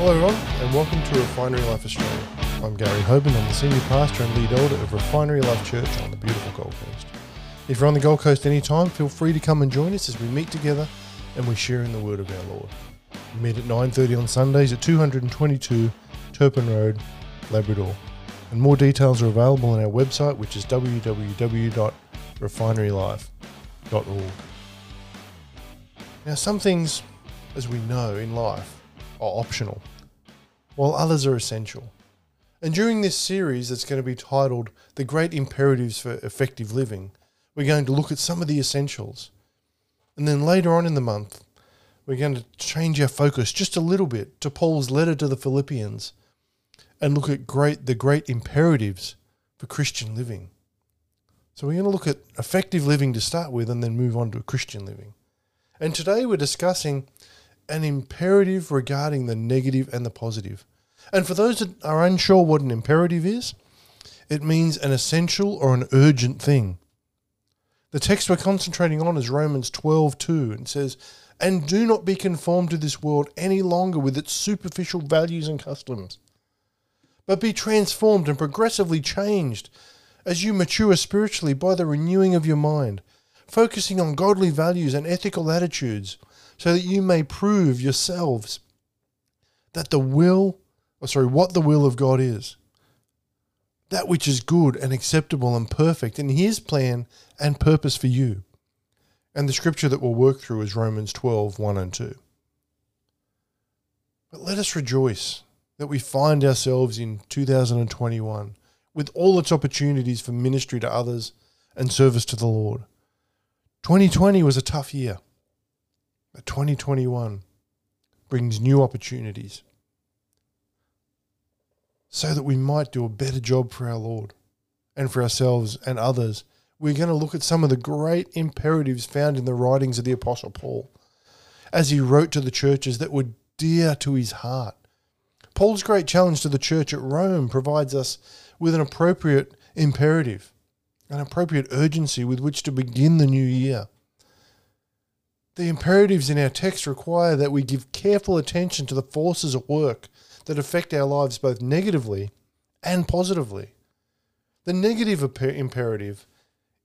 Hello, everyone, and welcome to Refinery Life Australia. I'm Gary Hoban. I'm the senior pastor and lead elder of Refinery Life Church on the beautiful Gold Coast. If you're on the Gold Coast anytime, feel free to come and join us as we meet together and we share in the Word of our Lord. We meet at 9:30 on Sundays at 222 Turpin Road, Labrador. And more details are available on our website, which is www.refinerylife.org. Now, some things, as we know in life, are optional, while others are essential. And during this series that's going to be titled The Great Imperatives for Effective Living, we're going to look at some of the essentials. And then later on in the month, we're going to change our focus just a little bit to Paul's letter to the Philippians and look at great the great imperatives for Christian living. So we're going to look at effective living to start with and then move on to Christian living. And today we're discussing an imperative regarding the negative and the positive. And for those that are unsure what an imperative is, it means an essential or an urgent thing. The text we're concentrating on is Romans 12 2 and says, And do not be conformed to this world any longer with its superficial values and customs, but be transformed and progressively changed as you mature spiritually by the renewing of your mind, focusing on godly values and ethical attitudes, so that you may prove yourselves that the will, or sorry, what the will of God is that which is good and acceptable and perfect in His plan and purpose for you. And the scripture that we'll work through is Romans 12 1 and 2. But let us rejoice that we find ourselves in 2021 with all its opportunities for ministry to others and service to the Lord. 2020 was a tough year, but 2021 brings new opportunities so that we might do a better job for our Lord and for ourselves and others. We're going to look at some of the great imperatives found in the writings of the Apostle Paul as he wrote to the churches that were dear to his heart. Paul's great challenge to the church at Rome provides us with an appropriate imperative, an appropriate urgency with which to begin the new year. The imperatives in our text require that we give careful attention to the forces at work that affect our lives both negatively and positively. The negative imperative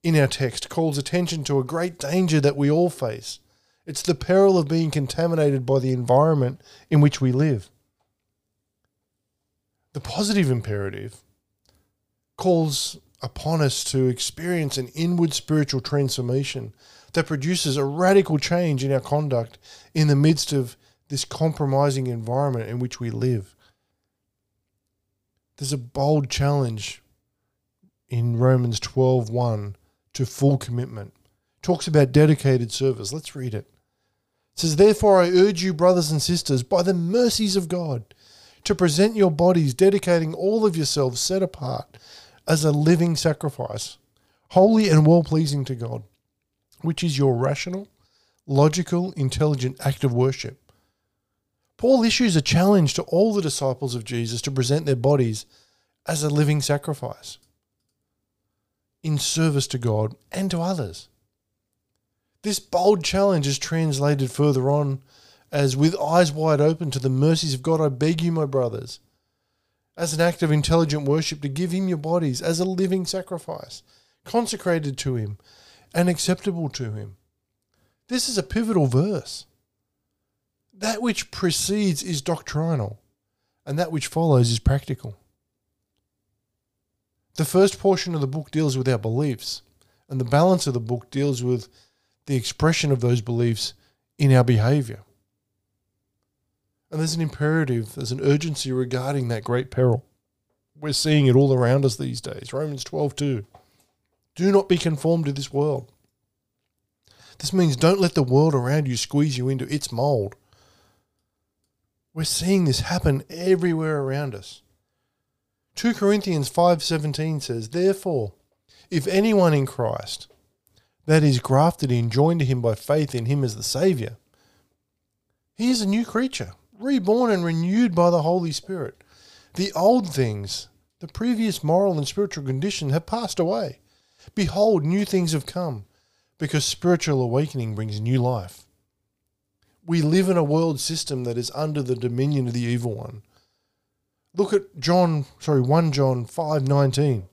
in our text calls attention to a great danger that we all face. It's the peril of being contaminated by the environment in which we live. The positive imperative calls upon us to experience an inward spiritual transformation that produces a radical change in our conduct in the midst of this compromising environment in which we live. There's a bold challenge in Romans 12:1 to full commitment. talks about dedicated service. Let's read it. It says, Therefore I urge you, brothers and sisters, by the mercies of God, to present your bodies, dedicating all of yourselves set apart as a living sacrifice, holy and well pleasing to God, which is your rational, logical, intelligent act of worship. Paul issues a challenge to all the disciples of Jesus to present their bodies as a living sacrifice in service to God and to others. This bold challenge is translated further on as with eyes wide open to the mercies of God, I beg you, my brothers, as an act of intelligent worship, to give Him your bodies as a living sacrifice, consecrated to Him and acceptable to Him. This is a pivotal verse. That which precedes is doctrinal, and that which follows is practical. The first portion of the book deals with our beliefs, and the balance of the book deals with the expression of those beliefs in our behavior. And there's an imperative, there's an urgency regarding that great peril. We're seeing it all around us these days. Romans 12 2. Do not be conformed to this world. This means don't let the world around you squeeze you into its mold. We're seeing this happen everywhere around us. 2 Corinthians 5:17 says, "Therefore, if anyone in Christ, that is grafted in, joined to him by faith in him as the savior, he is a new creature reborn and renewed by the Holy Spirit. The old things, the previous moral and spiritual condition, have passed away. Behold, new things have come, because spiritual awakening brings new life. We live in a world system that is under the dominion of the evil one. Look at John, sorry, 1 John 5:19. It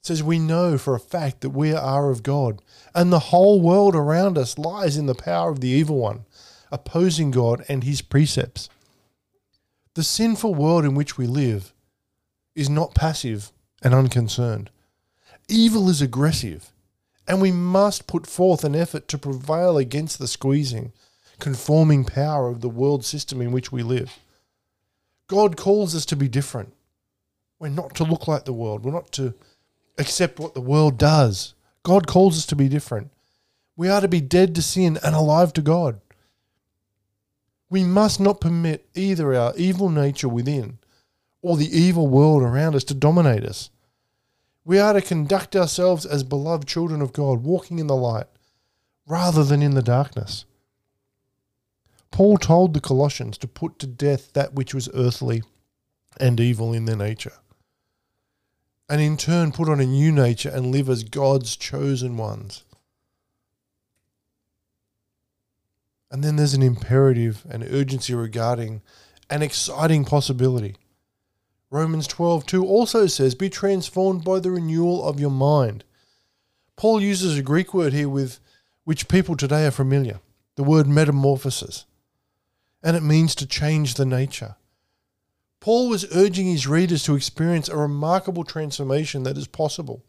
says we know for a fact that we are of God, and the whole world around us lies in the power of the evil one, opposing God and his precepts. The sinful world in which we live is not passive and unconcerned. Evil is aggressive, and we must put forth an effort to prevail against the squeezing, conforming power of the world system in which we live. God calls us to be different. We're not to look like the world. We're not to accept what the world does. God calls us to be different. We are to be dead to sin and alive to God. We must not permit either our evil nature within or the evil world around us to dominate us. We are to conduct ourselves as beloved children of God, walking in the light rather than in the darkness. Paul told the Colossians to put to death that which was earthly and evil in their nature, and in turn put on a new nature and live as God's chosen ones. And then there's an imperative and urgency regarding an exciting possibility. Romans 12, 2 also says, Be transformed by the renewal of your mind. Paul uses a Greek word here with which people today are familiar, the word metamorphosis, and it means to change the nature. Paul was urging his readers to experience a remarkable transformation that is possible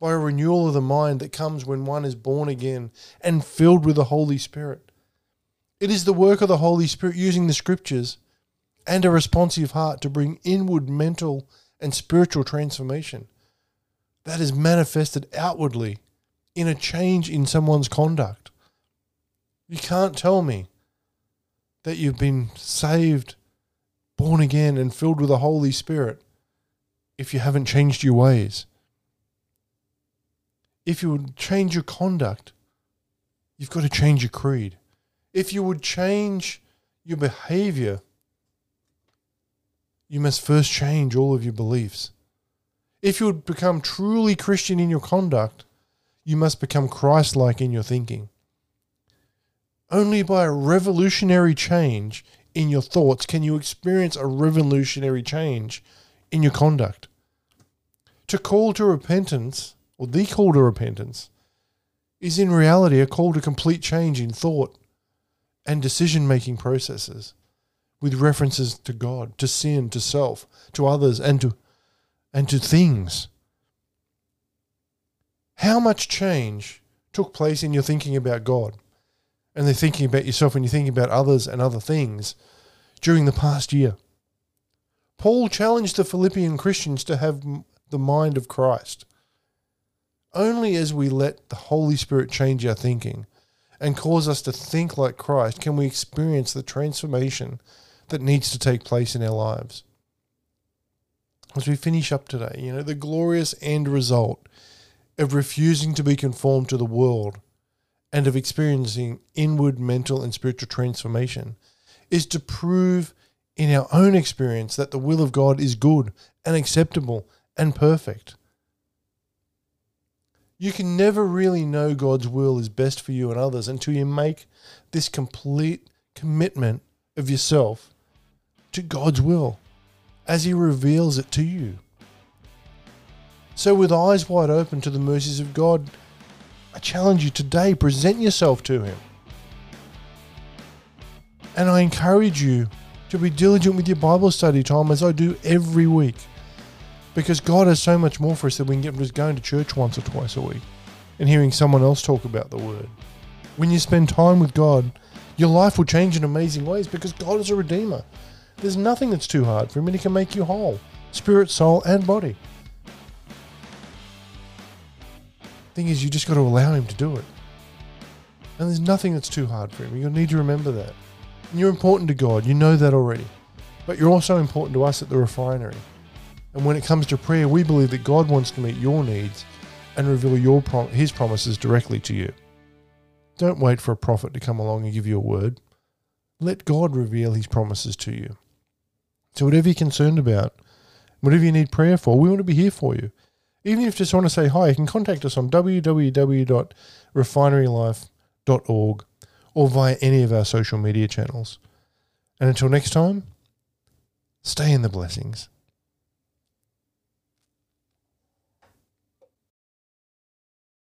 by a renewal of the mind that comes when one is born again and filled with the Holy Spirit. It is the work of the Holy Spirit using the scriptures and a responsive heart to bring inward mental and spiritual transformation that is manifested outwardly in a change in someone's conduct. You can't tell me that you've been saved, born again, and filled with the Holy Spirit if you haven't changed your ways. If you would change your conduct, you've got to change your creed. If you would change your behavior, you must first change all of your beliefs. If you would become truly Christian in your conduct, you must become Christ like in your thinking. Only by a revolutionary change in your thoughts can you experience a revolutionary change in your conduct. To call to repentance, or the call to repentance, is in reality a call to complete change in thought and decision making processes with references to God, to sin, to self, to others, and to and to things. How much change took place in your thinking about God and the thinking about yourself and you're thinking about others and other things during the past year? Paul challenged the Philippian Christians to have the mind of Christ. Only as we let the Holy Spirit change our thinking and cause us to think like Christ can we experience the transformation that needs to take place in our lives. As we finish up today, you know, the glorious end result of refusing to be conformed to the world and of experiencing inward mental and spiritual transformation is to prove in our own experience that the will of God is good and acceptable and perfect. You can never really know God's will is best for you and others until you make this complete commitment of yourself to God's will as He reveals it to you. So, with eyes wide open to the mercies of God, I challenge you today present yourself to Him. And I encourage you to be diligent with your Bible study time as I do every week. Because God has so much more for us than we can get from just going to church once or twice a week and hearing someone else talk about the Word. When you spend time with God, your life will change in amazing ways because God is a Redeemer. There's nothing that's too hard for him, and he can make you whole spirit, soul, and body. The thing is, you just got to allow him to do it. And there's nothing that's too hard for him. You'll need to remember that. And you're important to God. You know that already. But you're also important to us at the refinery. And when it comes to prayer, we believe that God wants to meet your needs and reveal your prom- his promises directly to you. Don't wait for a prophet to come along and give you a word. Let God reveal his promises to you. So, whatever you're concerned about, whatever you need prayer for, we want to be here for you. Even if you just want to say hi, you can contact us on www.refinerylife.org or via any of our social media channels. And until next time, stay in the blessings.